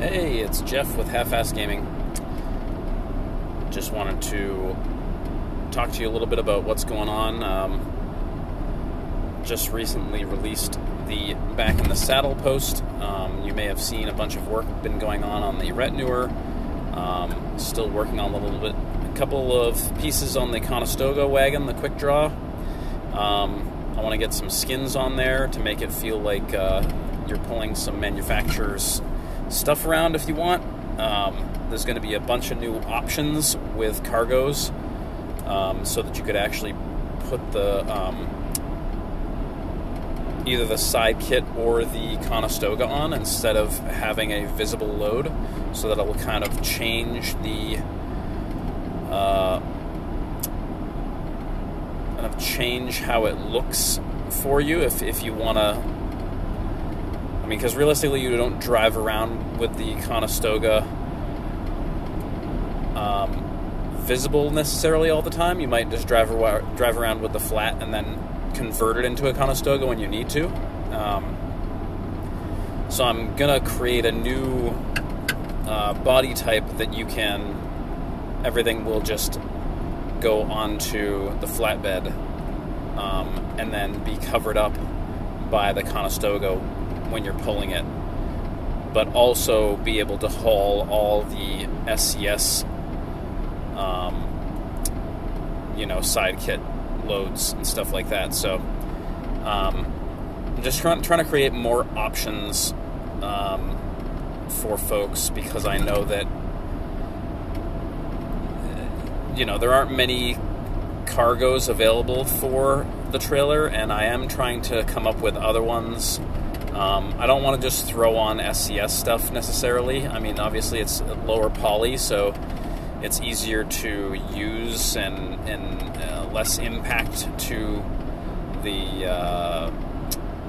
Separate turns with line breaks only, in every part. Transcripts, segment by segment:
Hey, it's Jeff with Half Ass Gaming. Just wanted to talk to you a little bit about what's going on. Um, just recently released the Back in the Saddle post. Um, you may have seen a bunch of work been going on on the Retonewer. Um, still working on a little bit, a couple of pieces on the Conestoga wagon, the Quick Draw. Um, I want to get some skins on there to make it feel like uh, you're pulling some manufacturer's stuff around if you want. Um, there's going to be a bunch of new options with cargoes um, so that you could actually put the um, either the side kit or the Conestoga on instead of having a visible load, so that it will kind of change the uh, kind of change how it looks for you if, if you want to. Mean, because realistically, you don't drive around with the Conestoga um, visible necessarily all the time. You might just drive drive around with the flat and then convert it into a Conestoga when you need to. Um, so I'm gonna create a new uh, body type that you can. Everything will just go onto the flatbed um, and then be covered up by the Conestoga when you're pulling it, but also be able to haul all the SCS, um, you know, side kit loads and stuff like that. So, um, I'm just trying, trying to create more options um, for folks because I know that you know there aren't many cargoes available for the trailer, and I am trying to come up with other ones. Um, I don't want to just throw on SCS stuff necessarily. I mean, obviously it's lower poly, so it's easier to use and, and uh, less impact to the uh,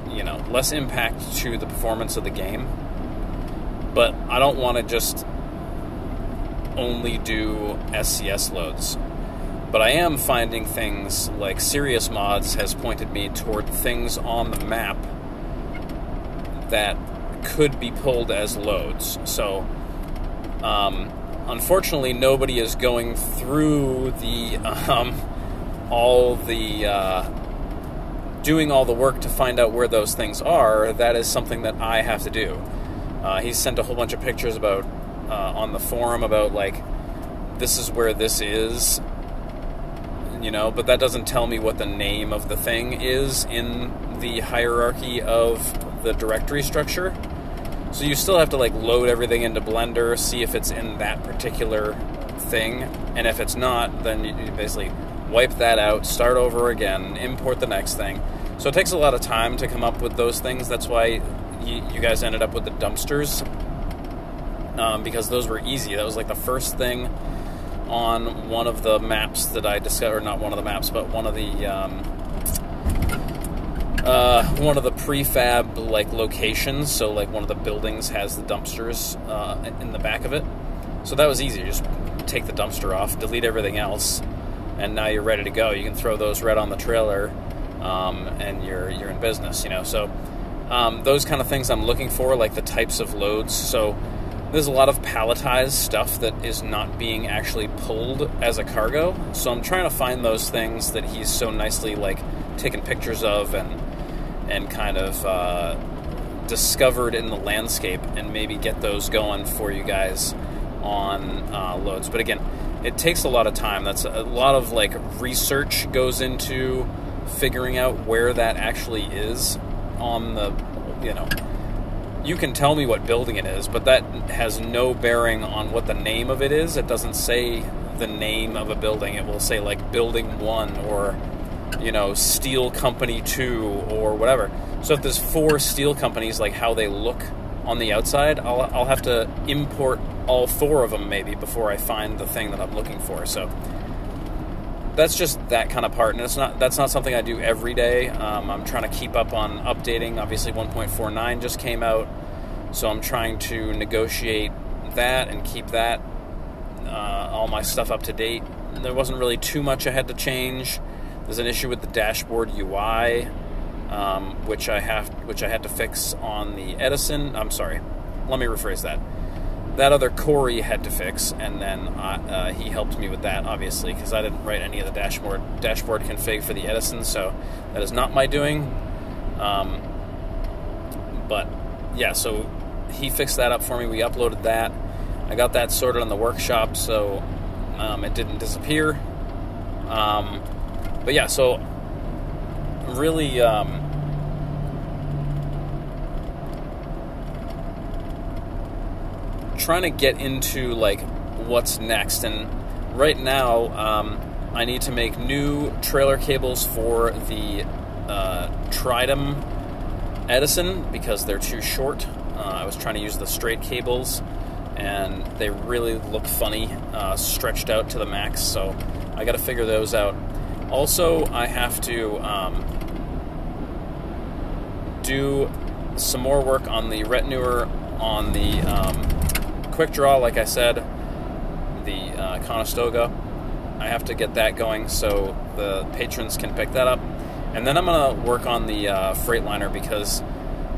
you know less impact to the performance of the game. But I don't want to just only do SCS loads. But I am finding things like Serious Mods has pointed me toward things on the map that could be pulled as loads. So, um, unfortunately, nobody is going through the um, all the uh, doing all the work to find out where those things are. That is something that I have to do. Uh, he sent a whole bunch of pictures about uh, on the forum about like this is where this is you know, but that doesn't tell me what the name of the thing is in the hierarchy of the directory structure. So you still have to like load everything into Blender, see if it's in that particular thing, and if it's not, then you basically wipe that out, start over again, import the next thing. So it takes a lot of time to come up with those things. That's why you, guys ended up with the dumpsters um, because those were easy. That was like the first thing on one of the maps that I discovered, not one of the maps, but one of the um, uh, one of the prefab like locations. So like one of the buildings has the dumpsters uh, in the back of it. So that was easy. Just take the dumpster off, delete everything else, and now you're ready to go. You can throw those right on the trailer, um, and you're you're in business. You know, so um, those kind of things I'm looking for, like the types of loads. So there's a lot of palletized stuff that is not being actually pulled as a cargo. So I'm trying to find those things that he's so nicely like taken pictures of and and kind of uh, discovered in the landscape, and maybe get those going for you guys on uh, loads. But again, it takes a lot of time. That's a lot of like research goes into figuring out where that actually is on the you know you can tell me what building it is, but that has no bearing on what the name of it is. It doesn't say the name of a building. It will say like Building One or you know Steel Company Two or whatever. So if there's four steel companies, like how they look on the outside, I'll I'll have to import all four of them maybe before I find the thing that I'm looking for. So that's just that kind of part, and it's not that's not something I do every day. Um, I'm trying to keep up on updating. Obviously, 1.49 just came out, so I'm trying to negotiate that and keep that uh, all my stuff up to date. There wasn't really too much I had to change. There's an issue with the dashboard UI, um, which I have which I had to fix on the Edison. I'm sorry, let me rephrase that. that other Corey had to fix, and then uh, he helped me with that, obviously, because I didn't write any of the dashboard dashboard config for the Edison, so that is not my doing. Um, but yeah, so he fixed that up for me. We uploaded that. I got that sorted on the workshop, so um, it didn't disappear. Um, but yeah, so really. Um, trying to get into like what's next, and right now um, I need to make new trailer cables for the uh, Edison because they're too short. Uh, I was trying to use the straight cables, and they really look funny, uh, stretched out to the max. So I got to figure those out. Also, I have to um, do some more work on the retinuer on the um, quick draw, like I said, the uh, Conestoga. I have to get that going so the patrons can pick that up. And then I'm going to work on the uh, Freightliner because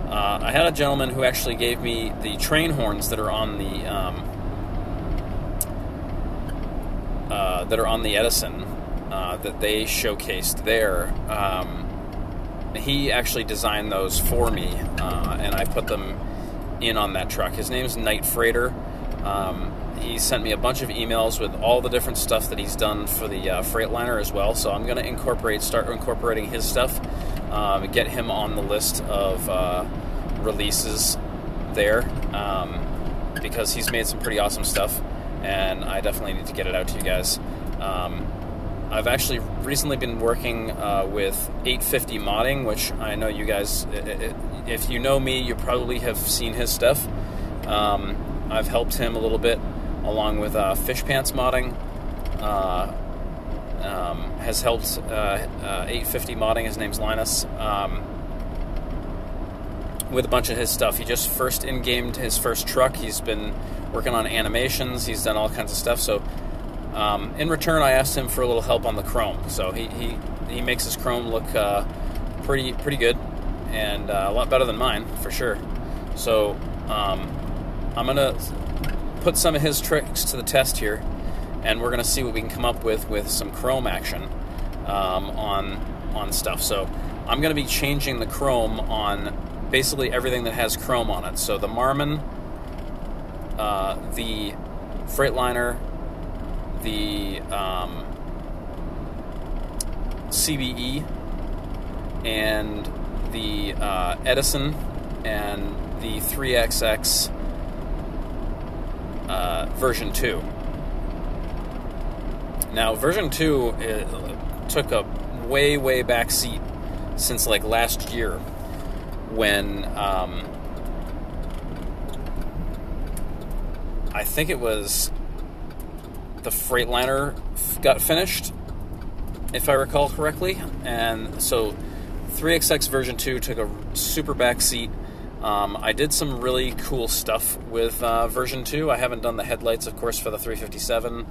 uh, I had a gentleman who actually gave me the train horns that are on the um, uh, that are on the Edison uh, that they showcased there. Um, he actually designed those for me, uh, and I put them in on that truck. His name's Night Freighter. Um, he sent me a bunch of emails with all the different stuff that he's done for the uh, Freightliner as well. So I'm going to incorporate, start incorporating his stuff, um, get him on the list of uh, releases there um, because he's made some pretty awesome stuff, and I definitely need to get it out to you guys. Um, I've actually recently been working uh, with 850 modding, which I know you guys, if you know me, you probably have seen his stuff. Um, I've helped him a little bit along with uh, Fish Pants modding. Uh, um, has helped uh, uh 850 modding. His name's Linus. Um, with a bunch of his stuff. He just first in-gamed his first truck. He's been working on animations. He's done all kinds of stuff. So, um, in return, I asked him for a little help on the chrome. So he he, he makes his chrome look uh, pretty pretty good and uh, a lot better than mine for sure. So um, I'm gonna put some of his tricks to the test here, and we're gonna see what we can come up with with some chrome action um, on on stuff. So I'm gonna be changing the chrome on basically everything that has chrome on it. So the Marmon, uh, the Freightliner, the um, CBE, and the uh, Edison, and the 3XX uh, version 2. Now, version 2 uh, took a way, way back seat since like last year when um, I think it was the Freightliner got finished, if I recall correctly. And so 3XX version 2 took a super back seat um, I did some really cool stuff with uh, version 2. I haven't done the headlights, of course, for the 357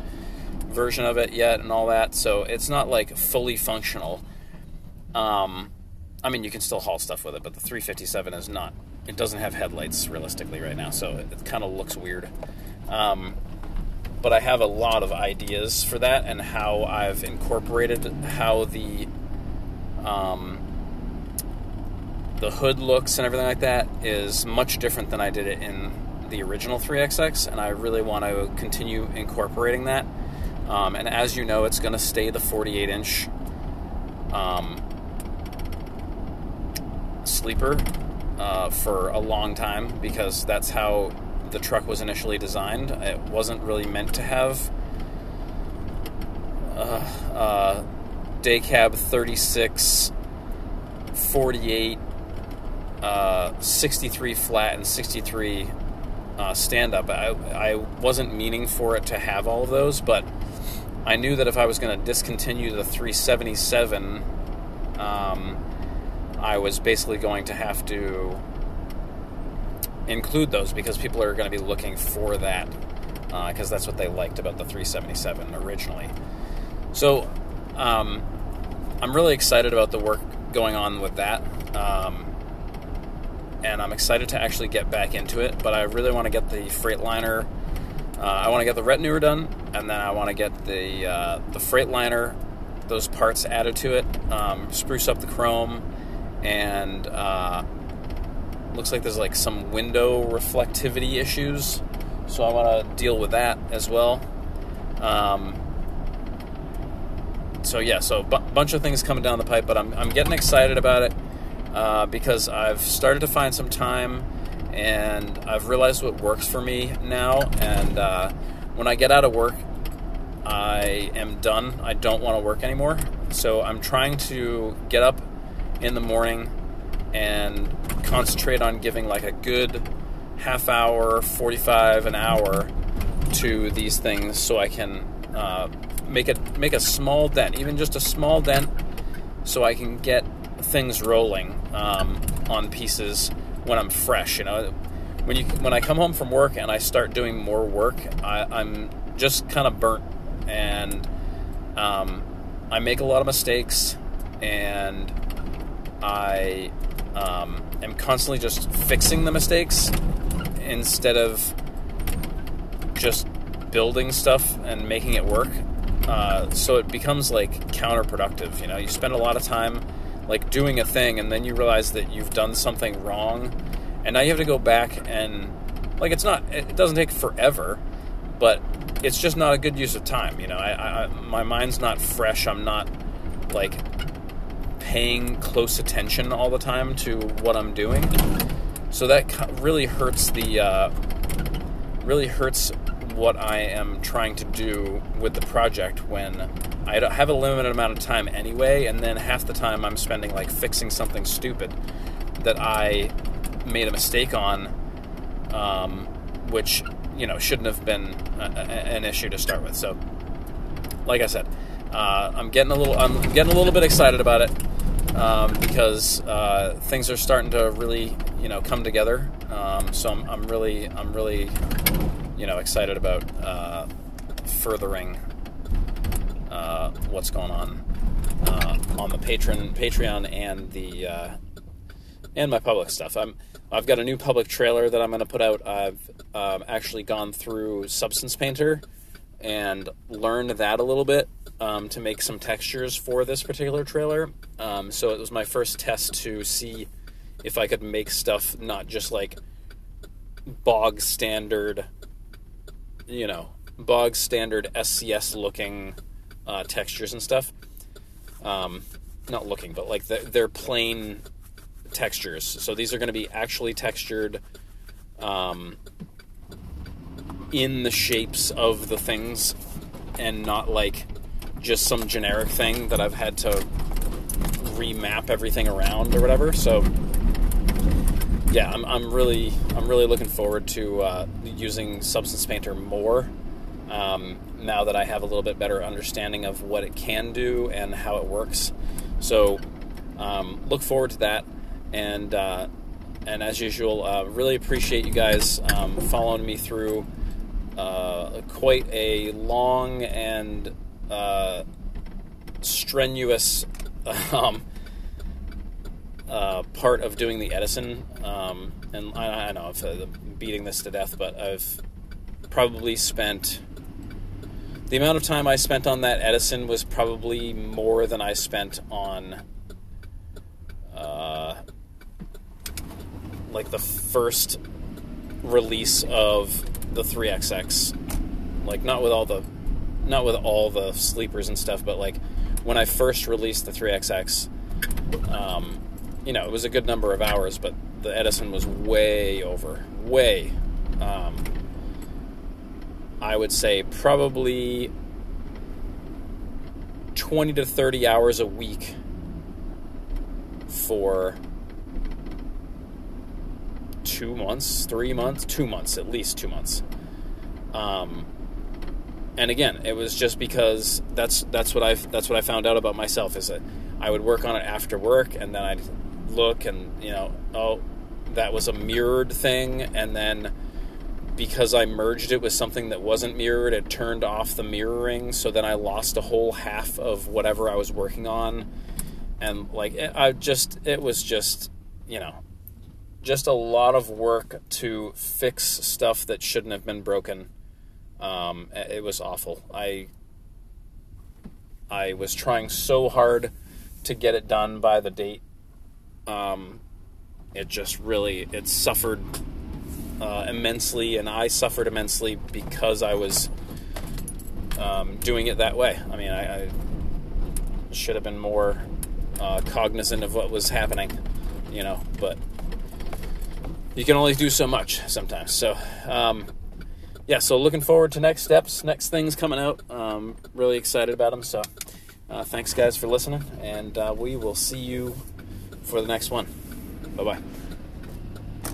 version of it yet and all that, so it's not like fully functional. Um, I mean, you can still haul stuff with it, but the 357 is not. It doesn't have headlights realistically right now, so it, it kind of looks weird. Um, but I have a lot of ideas for that and how I've incorporated how the um, the hood looks and everything like that is much different than I did it in the original 3XX, and I really want to continue incorporating that. Um, and as you know, it's going to stay the 48 inch um, sleeper uh, for a long time because that's how the truck was initially designed. It wasn't really meant to have uh, uh, day cab 36, 48 uh, 63 flat and 63 uh, stand up. I, I wasn't meaning for it to have all of those, but I knew that if I was going to discontinue the 377, um, I was basically going to have to include those because people are going to be looking for that because uh, that's what they liked about the 377 originally. So um, I'm really excited about the work going on with that. Um, and I'm excited to actually get back into it. But I really want to get the Freightliner. Uh, I want to get the retinue done, and then I want to get the uh, the Freightliner, those parts added to it, um, spruce up the chrome, and uh, looks like there's like some window reflectivity issues. So I want to deal with that as well. Um, so yeah, so a bunch of things coming down the pipe, but I'm, I'm getting excited about it uh, because I've started to find some time and I've realized what works for me now. And uh, when I get out of work, I am done. I don't want to work anymore. So I'm trying to get up in the morning and concentrate on giving like a good half hour, 45 an hour to these things so I can uh, make it make a small dent, even just a small dent, so I can get things rolling um, on pieces when I'm fresh. You know, when you when I come home from work and I start doing more work, I, am just kind of burnt, and um, I make a lot of mistakes, and I um, am constantly just fixing the mistakes instead of just building stuff and making it work. Uh, so it becomes like counterproductive. You know, you spend a lot of time like doing a thing, and then you realize that you've done something wrong, and now you have to go back and like it's not. It doesn't take forever, but it's just not a good use of time. You know, I, I my mind's not fresh. I'm not like paying close attention all the time to what I'm doing. So that really hurts the uh, really hurts what I am trying to do with the project when I have a limited amount of time anyway, and then half the time I'm spending like fixing something stupid that I made a mistake on, um, which you know shouldn't have been a, a, an issue to start with. So, like I said, uh, I'm getting a little I'm getting a little bit excited about it um, because uh, things are starting to really you know come together. Um, so I'm, I'm really I'm really you know excited about uh, furthering uh, what's going on uh, on the patron Patreon and the uh, and my public stuff. I'm I've got a new public trailer that I'm going to put out. I've um, actually gone through Substance Painter and learned that a little bit um, to make some textures for this particular trailer. Um, so it was my first test to see if I could make stuff not just like bog standard you know, bog standard SCS looking uh, textures and stuff. Um, not looking, but like they're, they're plain textures. So these are going to be actually textured um, in the shapes of the things and not like just some generic thing that I've had to remap everything around or whatever. So yeah, I'm, I'm really I'm really looking forward to uh, using Substance Painter more um, now that I have a little bit better understanding of what it can do and how it works. So um, look forward to that, and uh, and as usual, uh, really appreciate you guys um, following me through uh, quite a long and uh, strenuous. Um, uh, part of doing the Edison, um, and I, I know I'm uh, beating this to death, but I've probably spent the amount of time I spent on that Edison was probably more than I spent on uh, like the first release of the 3XX. Like not with all the not with all the sleepers and stuff, but like when I first released the 3XX, um, you know, it was a good number of hours, but the Edison was way over, way. Um, I would say probably 20 to 30 hours a week for two months, three months, two months, at least two months. Um, and again, it was just because that's that's what I that's what I found out about myself is that I would work on it after work, and then I'd look and you know oh that was a mirrored thing and then because I merged it with something that wasn't mirrored, it turned off the mirroring. So then I lost a whole half of whatever I was working on. And like, I just, it was just, you know, just a lot of work to fix stuff that shouldn't have been broken. Um, it was awful. I I was trying so hard to get it done by the date. Um, it just really it suffered uh, immensely, and I suffered immensely because I was um, doing it that way. I mean, I, I should have been more uh, cognizant of what was happening, you know, but you can only do so much sometimes. So, um, yeah, so looking forward to next steps, next things coming out. Um, really excited about them. So, uh, thanks, guys, for listening, and uh, we will see you for the next one. Bye bye.